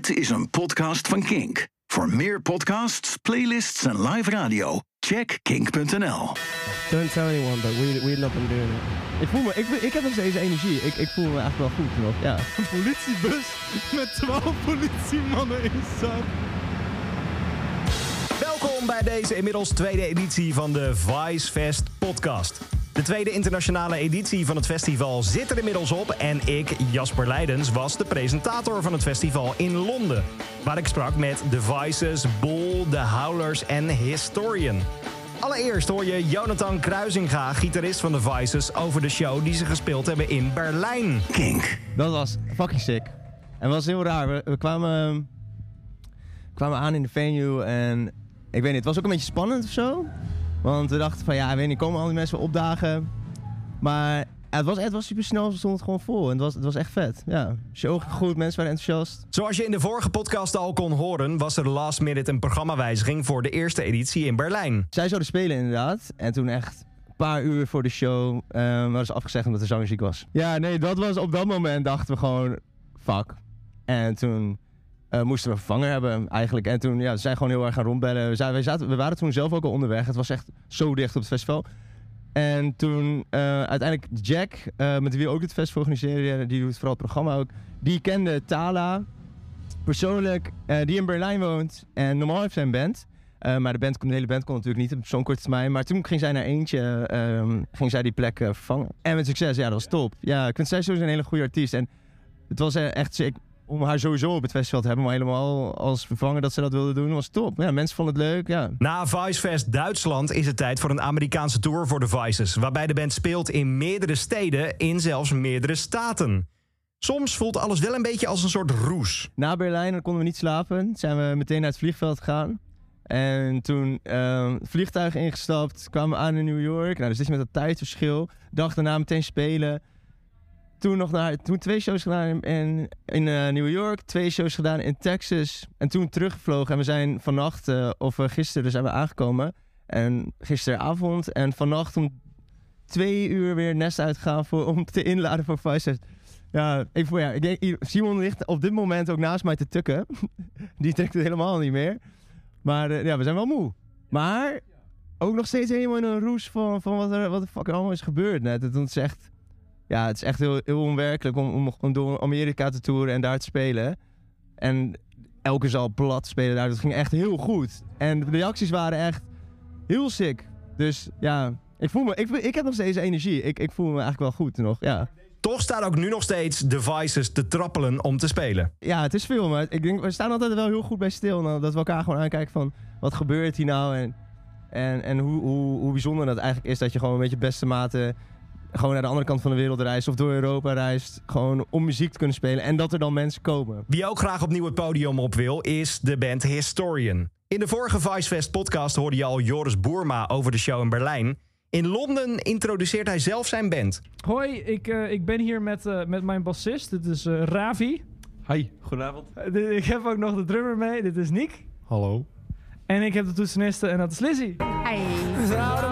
Dit is een podcast van Kink. Voor meer podcasts, playlists en live radio, check kink.nl. Don't tell anyone, but we, we've not been doing it. Ik voel me, ik, ik heb nog steeds energie. Ik, ik voel me echt wel goed nog, ja. Een politiebus met 12 politiemannen in zat. Welkom bij deze inmiddels tweede editie van de Vice Fest podcast. De tweede internationale editie van het festival zit er inmiddels op en ik, Jasper Leidens, was de presentator van het festival in Londen. Waar ik sprak met The Vices, Bull, The Howlers en Historian. Allereerst hoor je Jonathan Kruisinga, gitarist van The Vices, over de show die ze gespeeld hebben in Berlijn. Kink. Dat was fucking sick. En was heel raar. We, we kwamen, we kwamen aan in de venue en ik weet niet, het was ook een beetje spannend of zo. Want we dachten van ja, ik weet niet, komen al die mensen opdagen. Maar het, was, het was super snel, ze stond het gewoon vol. En het was, het was echt vet. Ja, show ging goed, mensen waren enthousiast. Zoals je in de vorige podcast al kon horen, was er last minute een programmawijziging voor de eerste editie in Berlijn. Zij zouden spelen inderdaad. En toen echt een paar uur voor de show uh, hadden ze afgezegd omdat de zanger ziek was. Ja, nee, dat was op dat moment dachten we gewoon, fuck. En toen uh, moesten we een vervanger hebben eigenlijk. En toen, ja, zijn gewoon heel erg gaan rondbellen. We, we, zaten, we waren toen zelf ook al onderweg. Het was echt zo dicht op het festival. En toen uh, uiteindelijk Jack, uh, met wie we ook het festival organiseren, die doet vooral het programma ook. Die kende Tala persoonlijk, die in Berlijn woont. En normaal heeft zij een band. maar de, band, de hele band kon natuurlijk niet op zo'n korte termijn. Maar toen ging zij naar eentje, um, ging zij die plek vervangen. En met succes, ja, dat was top. Ja, ik vind zij sowieso een hele goede artiest. En het was echt, om haar sowieso op het festival te hebben, maar helemaal als vervanger dat ze dat wilde doen, was top. Ja, mensen vonden het leuk, ja. Na Vicefest Duitsland is het tijd voor een Amerikaanse tour voor de Vices, waarbij de band speelt in meerdere steden, in zelfs meerdere staten. Soms voelt alles wel een beetje als een soort roes. Na Berlijn konden we niet slapen, zijn we meteen naar het vliegveld gegaan. En toen uh, vliegtuig ingestapt, kwamen we aan in New York. Nou, dus dit met dat tijdverschil. Dag daarna meteen spelen toen nog naar, toen twee shows gedaan in, in uh, New York, twee shows gedaan in Texas en toen teruggevlogen. En we zijn vannacht, uh, of uh, gisteren zijn we aangekomen. En gisteravond en vannacht om twee uur weer nest uitgegaan voor, om te inladen voor Vice. Ja, ik, ja, ik denk, Simon ligt op dit moment ook naast mij te tukken. Die trekt het helemaal niet meer. Maar ja, we zijn wel moe. Maar ook nog steeds helemaal in een roes van, van wat er wat de fuck allemaal is gebeurd net. Het is echt ja, het is echt heel, heel onwerkelijk om, om, om door Amerika te toeren en daar te spelen. En elke zal plat spelen daar. Dat ging echt heel goed. En de reacties waren echt heel sick. Dus ja, ik voel me, ik, ik heb nog steeds energie. Ik, ik voel me eigenlijk wel goed nog, ja. Toch staat ook nu nog steeds devices te trappelen om te spelen. Ja, het is veel, maar ik denk, we staan altijd wel heel goed bij stil. Nou, dat we elkaar gewoon aankijken van, wat gebeurt hier nou? En, en, en hoe, hoe, hoe bijzonder dat eigenlijk is dat je gewoon een beetje beste mate gewoon naar de andere kant van de wereld reist of door Europa reist. Gewoon om muziek te kunnen spelen en dat er dan mensen komen. Wie ook graag opnieuw het podium op wil, is de band Historian. In de vorige Vicefest podcast hoorde je al Joris Boerma over de show in Berlijn. In Londen introduceert hij zelf zijn band. Hoi, ik, uh, ik ben hier met, uh, met mijn bassist. Dit is uh, Ravi. Hi, goedenavond. ik heb ook nog de drummer mee. Dit is Nick. Hallo. En ik heb de toetseniste en dat is Lizzie. Hi.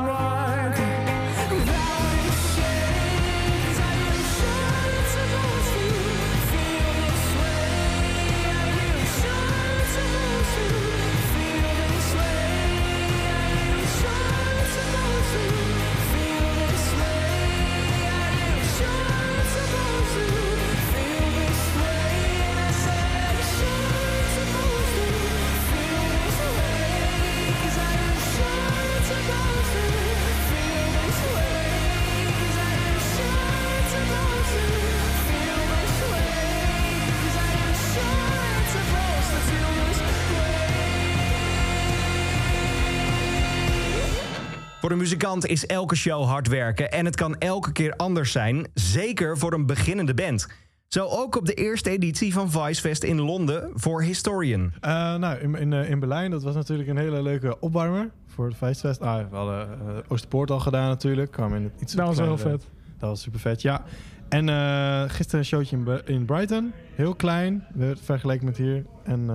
Voor een muzikant is elke show hard werken en het kan elke keer anders zijn, zeker voor een beginnende band. Zo ook op de eerste editie van Vicefest in Londen voor Historian. Uh, nou, in, in, in, Berlijn, dat was natuurlijk een hele leuke opwarmer voor het Vicefest. Ah, we hadden uh, Oosterpoort al gedaan natuurlijk. Kwam in iets dat was wel vet. Dat was super vet, ja. En uh, gisteren een showtje in, in, Brighton. Heel klein, vergeleken met hier. En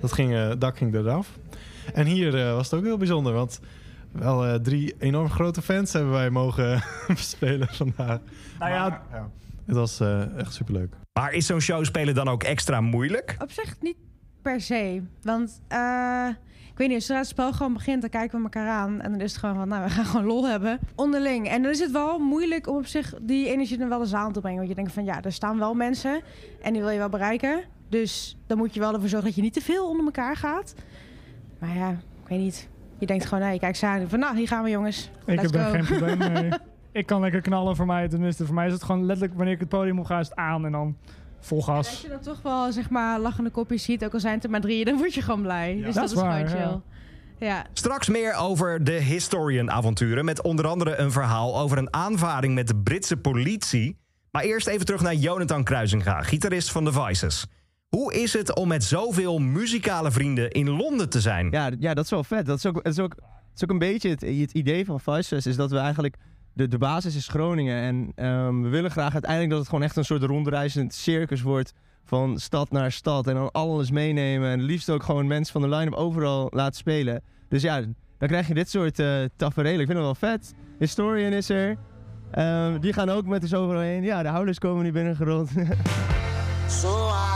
dat ging, dak ging eraf. En hier was het ook heel bijzonder, want wel uh, drie enorm grote fans hebben wij mogen spelen vandaag. Nou ja, ja het was uh, echt superleuk. Maar is zo'n show spelen dan ook extra moeilijk? Op zich niet per se. Want eh, ik weet niet, zodra het spel gewoon begint, dan kijken we elkaar aan. En dan is het gewoon van, nou, we gaan gewoon lol hebben. Onderling. En dan is het wel moeilijk om op zich die energie dan wel de zaal te brengen. Want je denkt van, ja, er staan wel mensen. En die wil je wel bereiken. Dus dan moet je wel ervoor zorgen dat je niet te veel onder elkaar gaat. Maar ja, ik weet niet. Je denkt gewoon, nee, je kijkt. Van, nou, hier gaan we jongens. Ik Let's heb go. geen probleem mee. Ik kan lekker knallen voor mij. Tenminste, voor mij is het gewoon letterlijk wanneer ik het podium op ga, is het aan en dan vol Als gas. je dan toch wel, zeg maar, lachende kopjes ziet, ook al zijn het er maar drie, dan word je gewoon blij. dus Dat dat, is waar, gewoon ja. chill. Ja. Straks meer over de Historian-avonturen. Met onder andere een verhaal over een aanvaring met de Britse politie. Maar eerst even terug naar Jonathan Kruisinga, gitarist van The Vices. Hoe is het om met zoveel muzikale vrienden in Londen te zijn? Ja, ja, dat is wel vet. Dat is ook, het is ook, het is ook een beetje het, idee van Vicefest is dat we eigenlijk... De, de basis is Groningen en ehm, we willen graag uiteindelijk dat het gewoon echt een soort rondreizend circus wordt van stad naar stad en dan alles meenemen en liefst ook gewoon mensen van de line-up overal laten spelen. Dus ja, dan krijg je dit soort eh tafereelen. Ik vind het wel vet. Historian is er. Ehm, die gaan ook met de overal heen. Ja, de houders komen nu binnengerold. So I.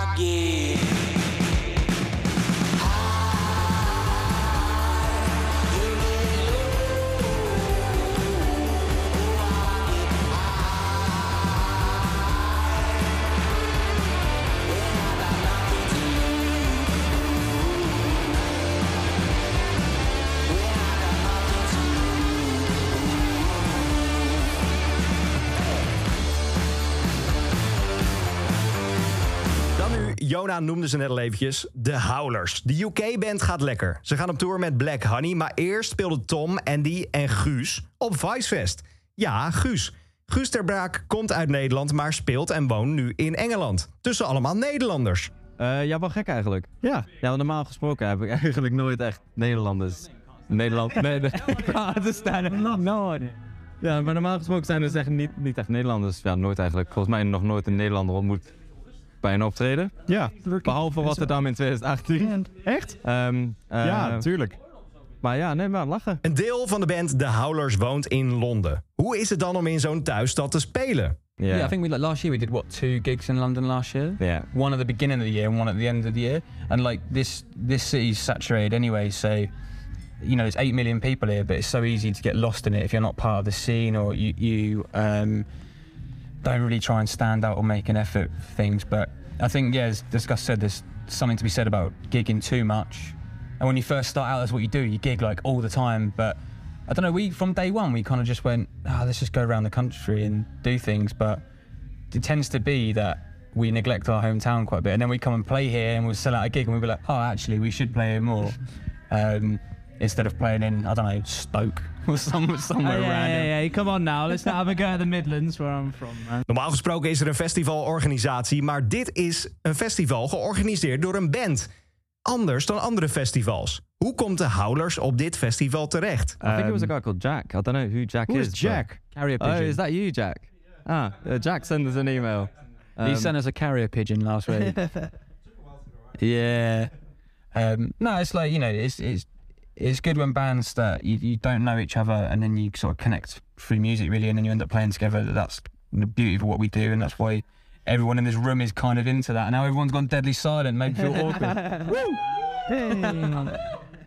Jona noemde ze net al eventjes, de Howlers. De UK-band gaat lekker. Ze gaan op tour met Black Honey, maar eerst speelden Tom, Andy en Guus op Vicefest. Ja, Guus. Guus ter Braak komt uit Nederland, maar speelt en woont nu in Engeland. Tussen allemaal Nederlanders. Eh, ja, wel gek eigenlijk. Ja. Ja, want normaal gesproken heb ik eigenlijk nooit echt Nederlanders. Nederland. Nee, nee. ja, het is daar. No, Ja, maar normaal gesproken zijn er dus echt niet, niet echt Nederlanders. Ja, nooit eigenlijk. Volgens mij nog nooit een Nederlander ontmoet bij een optreden. Ja. Behalve Rotterdam in 2018. Echt? Ehm, eh, ja, tuurlijk. Maar ja, nee, maar lachen. Een deel van de band The Howlers woont in Londen. Hoe is het dan om in zo'n thuisstad te spelen? Ja. Yeah, I think we like last year we did what two gigs in London last year. Yeah. One at the beginning of the year and one at the end of the year. And like this this city's saturated anyway, so you know there's eight million people here, but it's so easy to get lost in it if you're not part of the scene or you you um, don't really try and stand out or make an effort for things. But I think yeah, as, Gus said, there's something to be said about gigging too much. And when you first start out, that's what you do. You gig like all the time, but I don't know. We from day one we kind of just went, ah, let's just go around the country and do things. But it tends to be that we neglect our hometown quite a bit, and then we come and play here and we'll sell out a gig, and we'll be like, oh, actually, we should play here more. Um, instead of playing in, I don't know, Stoke some, somewhere Oh, yeah, random. yeah, yeah. Come on now. Let's not have a go at the Midlands, where I'm from, man. Normaal gesproken is er een festivalorganisatie, maar dit is een festival georganiseerd door een band. Anders dan andere festivals. Hoe komt de Howlers op dit festival terecht? I think it was a guy called Jack. I don't know who Jack Who is. is Jack? Carrier Oh, pigeon. is that you, Jack? Ah, uh, Jack sent us an email. he Um, sent us a carrier pigeon last week. yeah. Um, no, it's like you know, it's it's it's good when bands that you, you don't know each other and then you sort of connect through music really, and then you end up playing together. That's the beauty of what we do, and that's why everyone in this room is kind of into that. And now everyone's gone deadly silent, made me feel awkward.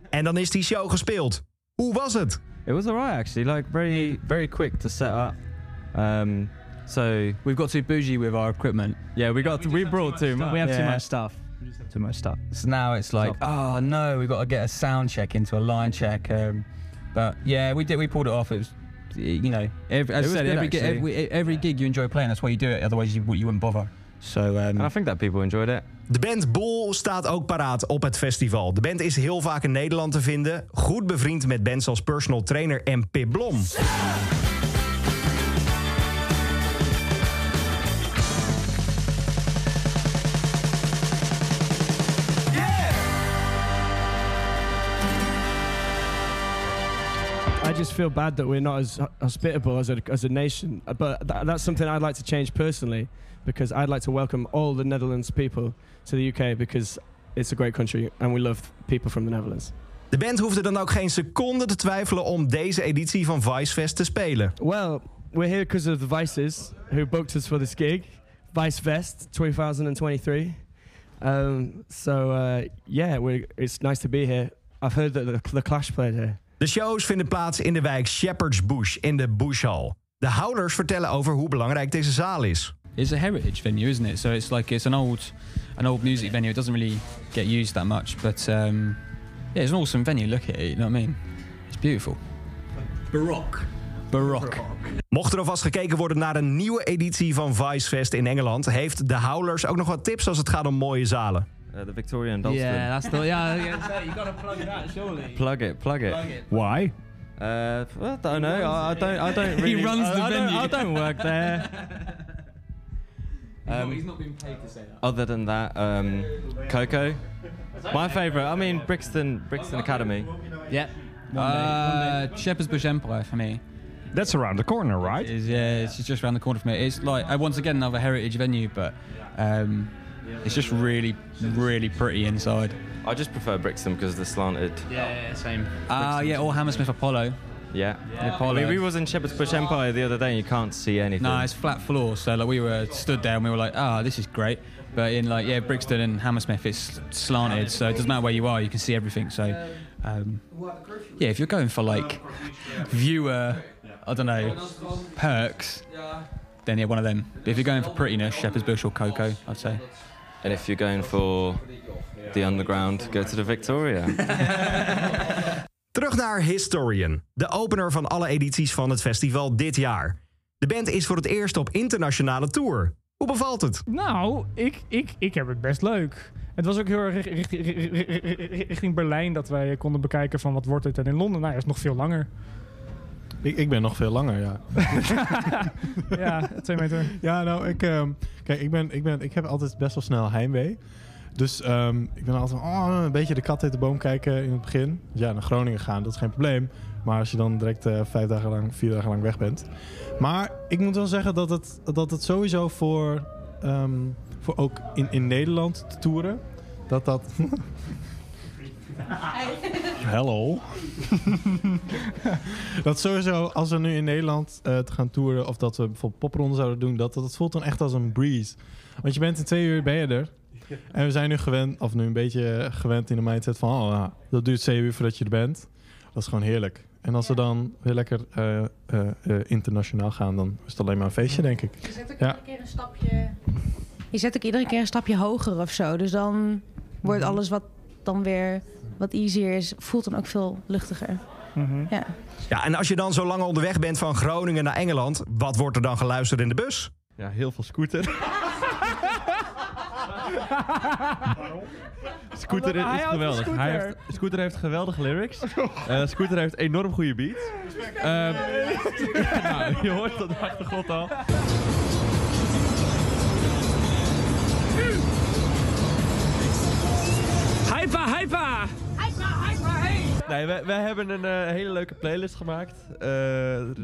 En dan is die show gespeeld. Hoe was het? It was alright actually, like very very quick to set up. Um, so We've got too bougie with our equipment. yeah, we got we brought too much. We have too much stuff. Too much stuff. So now it's like, oh no, we've got to get a sound check into a line check. Um, but yeah, we did. We pulled it off. It was, you know, every, as I said, every, gig, every every gig you enjoy playing. That's why you do it. Otherwise, you you wouldn't bother. So um, And I think that people enjoyed it. De band Boel staat ook paraat op het festival. De band is heel vaak in Nederland te vinden. Goed bevriend met bands als personal trainer en Pip Blom. Feel bad that we're not as hospitable as a, as a nation. But tha that's something I'd like to change personally because I'd like to welcome all the Netherlands people to the UK because it's a great country and we love people from the Netherlands. De band hoefde dan ook geen seconde te twijfelen om deze editie van Vicefest te spelen. Well, we're here because of the Vices who booked us for this gig Vice Fest 2023. Um, so uh, yeah, it's nice to be here. I've heard that the, the Clash played here. De shows vinden plaats in de wijk Shepherd's Bush in de Bush Hall. De houders vertellen over hoe belangrijk deze zaal is. It's a heritage venue, isn't it? So it's like it's an old, an old music venue. It doesn't really get used that much, but um, yeah, it's an awesome venue. Look at it. You know what I mean? It's beautiful. Baroque. Baroque. Mocht er alvast gekeken worden naar een nieuwe editie van Vice Fest in Engeland, heeft de Howlers ook nog wat tips als het gaat om mooie zalen. Uh, the Victorian Dalston. Yeah, that's the yeah. yeah you gotta plug that surely. Plug it, plug it. Plug it. Why? Uh, well, I don't know. I, I don't. I don't really. runs the I, I don't- venue. I don't work there. Um, he's not been paid to say that. Other than that, um, Coco. My favourite. I mean, Brixton, Brixton Academy. Yeah. Uh, Shepherd's Bush Empire for me. That's around the corner, right? Is yeah, it's just around the corner from me. It's like uh, once again another heritage venue, but um, it's just really, really pretty inside. I just prefer Brixton because the slanted. Yeah, same. Ah, yeah, or Hammersmith Apollo. Yeah. The Apollo. I mean, we was in Shepherd's Bush Empire the other day, and you can't see anything. No, it's flat floor, so like we were stood there and we were like, ah, this is great. But in like yeah, Brixton and Hammersmith, it's slanted, so it doesn't matter where you are, you can see everything. So um, yeah, if you're going for like viewer, I don't know, perks, then yeah, one of them. But if you're going for prettiness, Shepherd's Bush or Coco, I'd say. And if you're going for the underground, go to the Victoria. Terug naar Historian, de opener van alle edities van het festival dit jaar. De band is voor het eerst op internationale tour. Hoe bevalt het? Nou, ik, ik, ik heb het best leuk. Het was ook heel erg richt- richt- richt- richting Berlijn dat wij konden bekijken van wat wordt het. En in Londen, nou ja, is nog veel langer. Ik, ik ben nog veel langer, ja. Ja, twee meter. Ja, nou, ik, ehm, kijk, ik, ben, ik, ben, ik heb altijd best wel snel heimwee. Dus ehm, ik ben altijd oh, een beetje de kat uit de boom kijken in het begin. Ja, naar Groningen gaan, dat is geen probleem. Maar als je dan direct eh, vijf dagen lang, vier dagen lang weg bent. Maar ik moet wel zeggen dat het, dat het sowieso voor, ehm, voor ook in, in Nederland te toeren, dat dat... Hello. dat sowieso, als we nu in Nederland eh, te gaan toeren... of dat we bijvoorbeeld popronde zouden doen... Dat, dat voelt dan echt als een breeze. Want je bent in twee uur ben je er. En we zijn nu gewend, of nu een beetje gewend in de mindset van... Oh, nou, dat duurt zeven uur voordat je er bent. Dat is gewoon heerlijk. En als we dan weer lekker eh, eh, eh, internationaal gaan... dan is het alleen maar een feestje, denk ik. Je zet ook Ja. iedere keer een stapje. Je zet ook iedere keer een stapje hoger of zo. Dus dan wordt Mhm. alles wat dan weer wat easier is, voelt dan ook veel luchtiger. Ja. Ja, en als je dan zo lang onderweg bent van Groningen naar Engeland... wat wordt er dan geluisterd in de bus? Ja, heel veel scooter. Scooter hij is geweldig. Scooter. Hij heeft, Scooter heeft geweldige lyrics. Eh, Scooter heeft enorm goede beats. Ehm, nou, je hoort dat de achtergrond al. Hyper, hyper! Nee, wij, wij hebben een eh, hele leuke playlist gemaakt. Eh,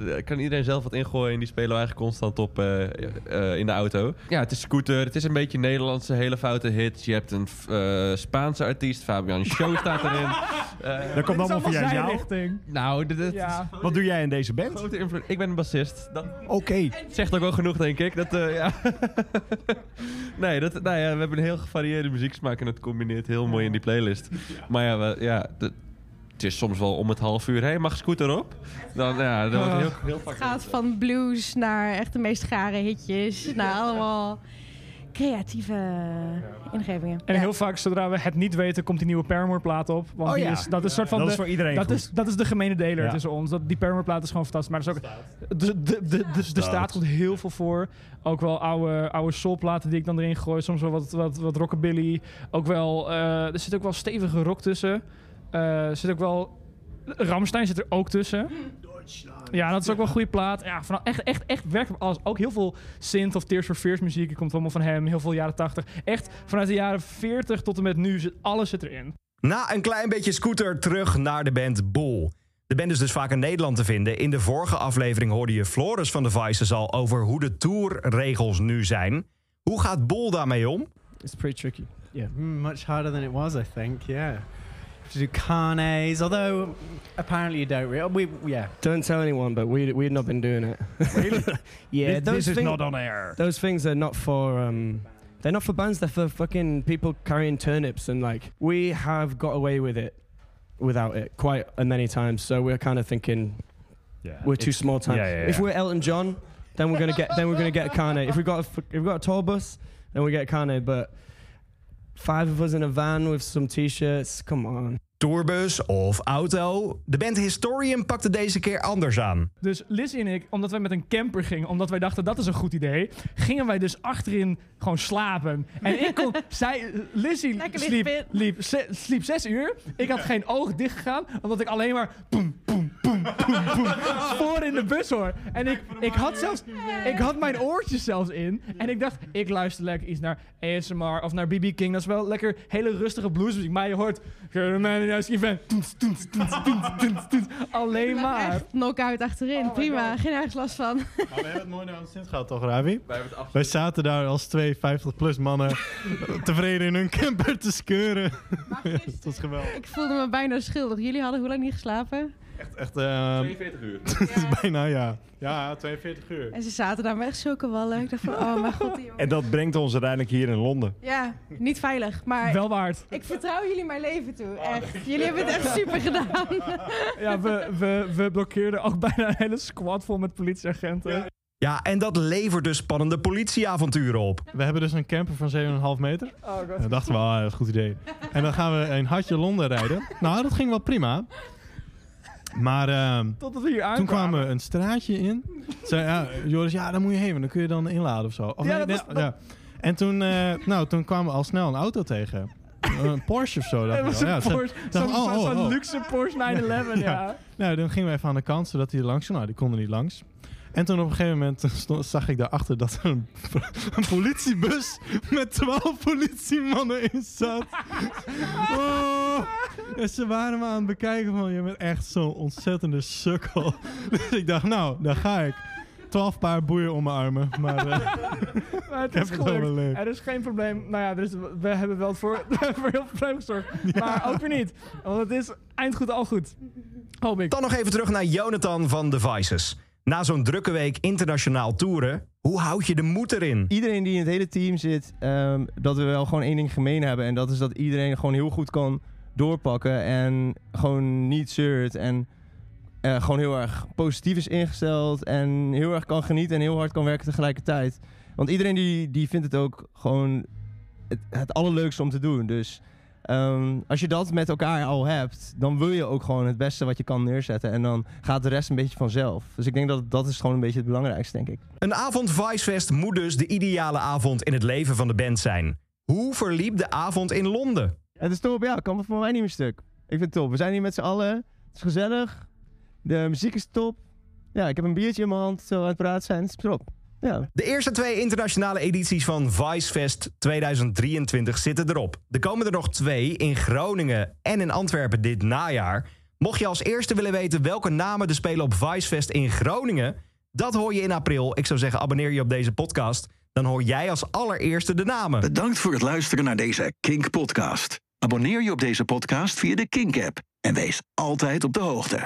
daar kan iedereen zelf wat ingooien en die spelen we eigenlijk constant op eh, eh, in de auto. Ja, het is scooter. Het is een beetje Nederlandse hele foute hits. Je hebt een eh, Spaanse artiest, Fabian Show staat erin. Eh, Dat komt allemaal via jou. richting. nou, dit, dit Ja. Wat doe jij in deze band? grote invloed. Ik ben een bassist. Dat Oké. zegt ook wel genoeg, denk ik. Dat, eh, ja. nee, dat, nou ja, we hebben een heel gevarieerde muzieksmaak en het combineert heel mooi in die playlist. Maar ja, we, ja de- het is soms wel om het half uur. Hé, hey, mag scooter op? Dan, ja, dat wordt heel, heel vaak... Het gaat van blues naar echt de meest gare hitjes. Naar allemaal creatieve ingevingen. En Ja. heel vaak, zodra we het niet weten, komt die nieuwe Paramore plaat op. Want Oh die ja. is, dat is soort van Dat de, is voor iedereen dat goed. is, dat is de gemene deler Ja. tussen ons. Dat, die Paramore plaat is gewoon fantastisch. Maar er, is ook, de, de, de, de, de staat komt heel veel voor. Ook wel oude, oude soulplaten die ik dan erin gooi. Soms wel wat, wat, wat rockabilly. Ook wel, eh, er zit ook wel stevige rock tussen. Eh, er zit ook wel... Ramstein zit er ook tussen. Ja, dat is ook wel een goede plaat. Ja, van, echt, echt, echt werkt op alles. Ook heel veel synth of Tears for Fears muziek. Die komt allemaal van hem. Heel veel jaren 80. Echt, vanuit de jaren 40 tot en met nu zit alles zit erin. Na een klein beetje scooter terug naar de band Boel. De band is dus vaak in Nederland te vinden. In de vorige aflevering hoorde je Floris van de Vices al over hoe de tourregels nu zijn. Hoe gaat Boel daarmee om? It's pretty tricky. Yeah. Much harder than it was, I think. Yeah. To do carnes, although apparently you don't really. We, yeah. Don't tell anyone, but we we've not been doing it. Really? yeah, This- those this is thing- not on air. Those things are not for um, they're not for bands. They're for fucking people carrying turnips and like we have got away with it without it quite a many times. So we're kind of thinking Yeah, we're too small time. yeah, yeah, If yeah. we're Elton John, then we're gonna get then we're gonna get a carne. If we got a, f- if we got a tour bus, then we get a carne. But five of us in a van with some t-shirts, come on. Tourbus of auto. De band Historian pakte deze keer anders aan. Dus Lizzie en ik, omdat wij met een camper gingen, omdat wij dachten dat is een goed idee, gingen wij dus achterin gewoon slapen. En ik kon, zij, Lizzie sliep, liep, sliep zes uur. Ik had geen oog dicht gegaan, omdat ik alleen maar poem, poem, poem, voor in de bus hoor. En ik, ik had zelfs, ik had mijn oortjes zelfs in. En ik dacht, ik luister lekker iets naar ASMR of naar BB King. Dat is wel lekker hele rustige bluesmuziek. Maar je hoort, alleen maar. Echt knock-out achterin. Prima, geen ergens last van. Maar we hebben het mooi naar ons zin gehad, toch, Ravi? Wij zaten daar als twee 50-plus mannen tevreden in hun camper te skeuren. Het was geweldig. Ik voelde me bijna schuldig. Jullie hadden hoe lang niet geslapen? Echt, ehm, 42 uur. Het is bijna, ja. Ja, 42 uur. En ze zaten daar met echt zulke wallen. Ik dacht van, oh mijn god. die. En dat brengt ons uiteindelijk hier in Londen. Ja, niet veilig, maar Wel waard. ik vertrouw jullie mijn leven toe. Echt. Jullie hebben het echt super gedaan. Ja, we, we, we blokkeerden ook bijna een hele squad vol met politieagenten. Ja, en dat levert dus spannende politieavonturen op. We hebben dus een camper van 7,5 meter. Oh god. En dan dachten we, ah, dat is een goed idee. En dan gaan we een hartje Londen rijden. Nou, dat ging wel prima. Maar Totdat we hier toen kwamen we een straatje in. Zei, ja, Joris, ja, daar moet je heen, want dan kun je dan inladen of zo. Of Ja, nee, dat nee, was- ja. En toen, eh, nou, toen kwamen we al snel een auto tegen. Een Porsche of zo. ik was een Ja, Porsche, oh, oh, zo'n oh. luxe Porsche 911, ja. Nou, dan gingen we even aan de kant, zodat hij er langs kon. Nou, die konden niet langs. En toen op een gegeven moment stond, zag ik daarachter dat er een, een politiebus met twaalf politiemannen in zat. Oh, en ze waren me aan het bekijken van, je bent echt zo'n ontzettende sukkel. Dus ik dacht, nou, daar ga ik. Twaalf paar boeien om mijn armen. Maar eh, Maar het is gelukt. Er is geen probleem. Nou ja, er is, we hebben wel voor, voor heel veel problemen gezorgd. Maar ook weer niet. Want het is eindgoed al goed. Hoop ik. Dan nog even terug naar Jonathan van The Vices. Na zo'n drukke week internationaal toeren, hoe houd je de moed erin? Iedereen die in het hele team zit, ehm, dat we wel gewoon één ding gemeen hebben. En dat is dat iedereen gewoon heel goed kan doorpakken. En gewoon niet zeurt. En eh, gewoon heel erg positief is ingesteld. En heel erg kan genieten en heel hard kan werken tegelijkertijd. Want iedereen die, die vindt het ook gewoon het, het allerleukste om te doen. Dus ehm, als je dat met elkaar al hebt, dan wil je ook gewoon het beste wat je kan neerzetten. En dan gaat de rest een beetje vanzelf. Dus ik denk dat dat is gewoon een beetje het belangrijkste, denk ik. Een avond Vicefest moet dus de ideale avond in het leven van de band zijn. Hoe verliep de avond in Londen? Het is top, ja. Kan voor mij niet meer stuk. Ik vind het top. We zijn hier met z'n allen. Het is gezellig. De muziek is top. Ja, ik heb een biertje in mijn hand. Zo aan het praten zijn. Het is top. Ja. De eerste twee internationale edities van Vicefest 2023 zitten erop. Er komen er nog twee in Groningen en in Antwerpen dit najaar. Mocht je als eerste willen weten welke namen er spelen op Vicefest in Groningen, dat hoor je in april. Ik zou zeggen, abonneer je op deze podcast. Dan hoor jij als allereerste de namen. Bedankt voor het luisteren naar deze Kink-podcast. Abonneer je op deze podcast via de Kink-app en wees altijd op de hoogte.